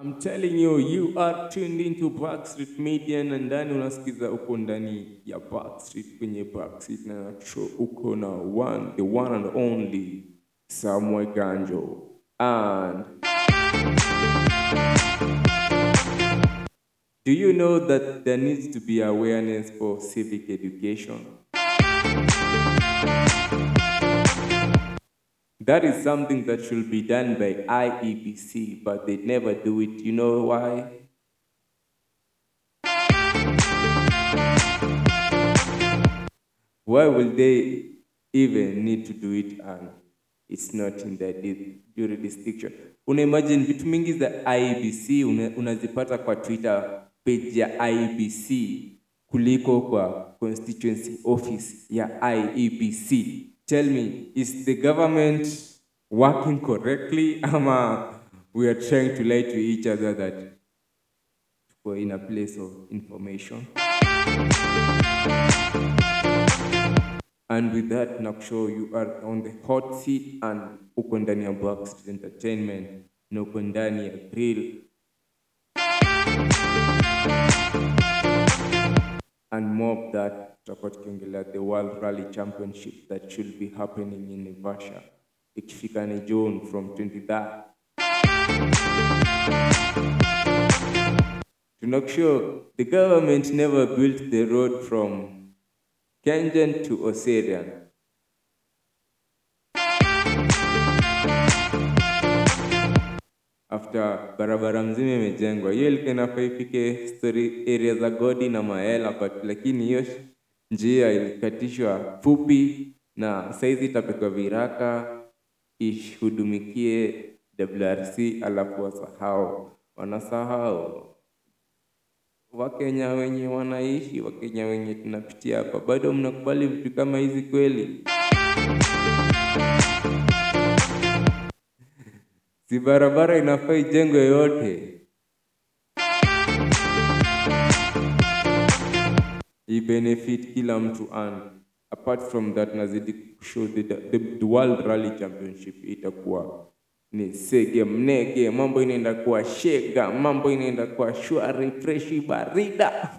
I'm telling you, you are tuned into Backstreet Media na ndani unasikiza uko ndani ya Backstreet kwenye Backstreet na show uko na one, the one and only Samuel Ganjo. And do you know that there needs to be awareness for civic education? That is something that should be done by IEBC, but they never do it. You know why? Why will they even need to do it and it's not in their di- jurisdiction? Una imagine vitu mingi za IEBC una, unazipata kwa Twitter page ya IEBC kuliko kwa constituency office ya IEBC. Tell me, is the government working correctly ama we are trying to lie to each other that we're in a place of information? And with that, Naksho, you are on the hot seat and uko ndani ya Backstreet Entertainment na uko ndani ya Grill. And more of that, tutakuwa tukiongelea the World Rally Championship that should be happening in Naivasha. Ikifika ni June from 23rd. To make sure the government never built the road from Kengen to Osirian. After barabara mzima imejengwa, hiyo ilikuwa inafaa ifike story area za Godi na Maela, but lakini hiyo njia ilikatishwa fupi na saizi itapekwa viraka ishudumikie WRC, alafu wasahau, wanasahau. Wakenya wenye wanaishi, Wakenya wenye tunapitia hapa, bado mnakubali vitu kama hizi kweli? Si barabara inafaa ijengwe yote, ibenefit kila mtu and apart from that, nazidi the, the, the World Rally Championship itakuwa ni sege mnege, mambo inaenda kuwa shega, mambo inaenda kuwa shwari freshi barida.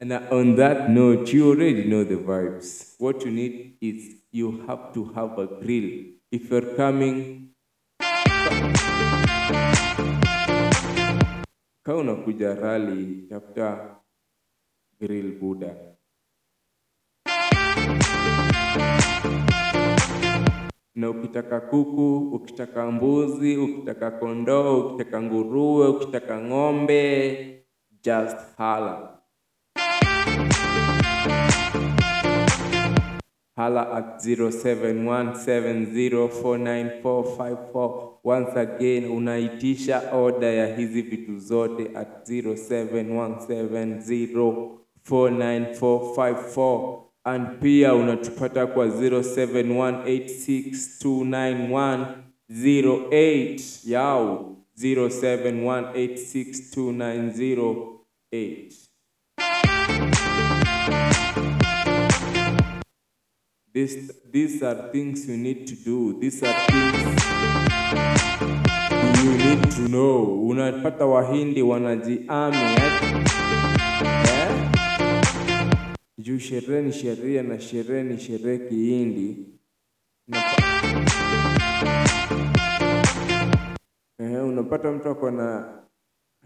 And on that note, you already know the vibes. What you need is you have to have a grill. If you're coming, ka unakuja rally, tafuta grill buda. Na ukitaka kuku, ukitaka mbuzi, ukitaka kondoo, ukitaka nguruwe, ukitaka ng'ombe, just hala. Hala at 0717049454. Once again, unaitisha oda ya hizi vitu zote at 0717049454 and pia unatupata kwa 0718629108 yao 0718629008 This, these are things you need to do. These are things you need to know. Unapata Wahindi wanajiami eh? Eh? Juu sherehe ni sheria na sherehe ni sherehe kihindi. na... Ehe, unapata mtu ako na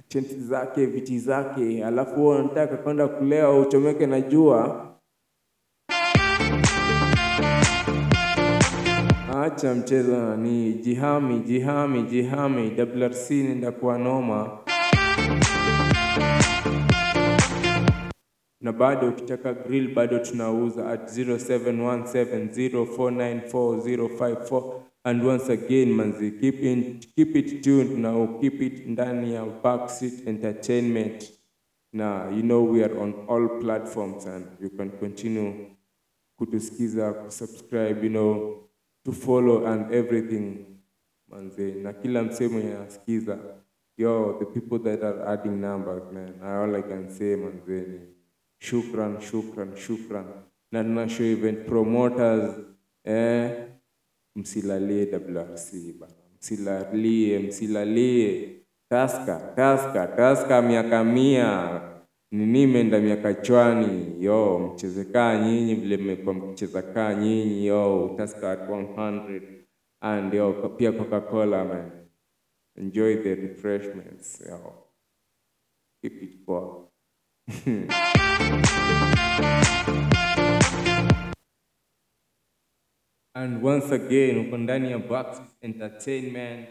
tenti zake viti zake, alafu wewe unataka kwenda kulewa uchomeke na jua. Acha mchezo nani, jihami, jihami, jihami. WRC nenda kuwa noma. Na bado ukitaka grill bado tunauza at 0717049454 and once again manzi keep, in, keep it tuned na keep it ndani ya Backseat Entertainment. Na you know we are on all platforms and you can continue kutusikiza kusubscribe you know to follow and everything manze na kila msemo yanasikiza yo the people that are adding numbers man all I can say manze ni shukran shukran shukran. Na tunashow event promoters eh? Msilalie WRC bana. Msilalie, msilalie. Taska, taska, taska miaka mia. Nini imeenda miaka chwani? Yo, mchezekaa nyinyi vile mmekuwa mkicheza kaa nyinyi yo, taska at 100 and yo pia Coca-Cola man, enjoy the refreshments yo, keep it poa. And once again uko ndani ya Entertainment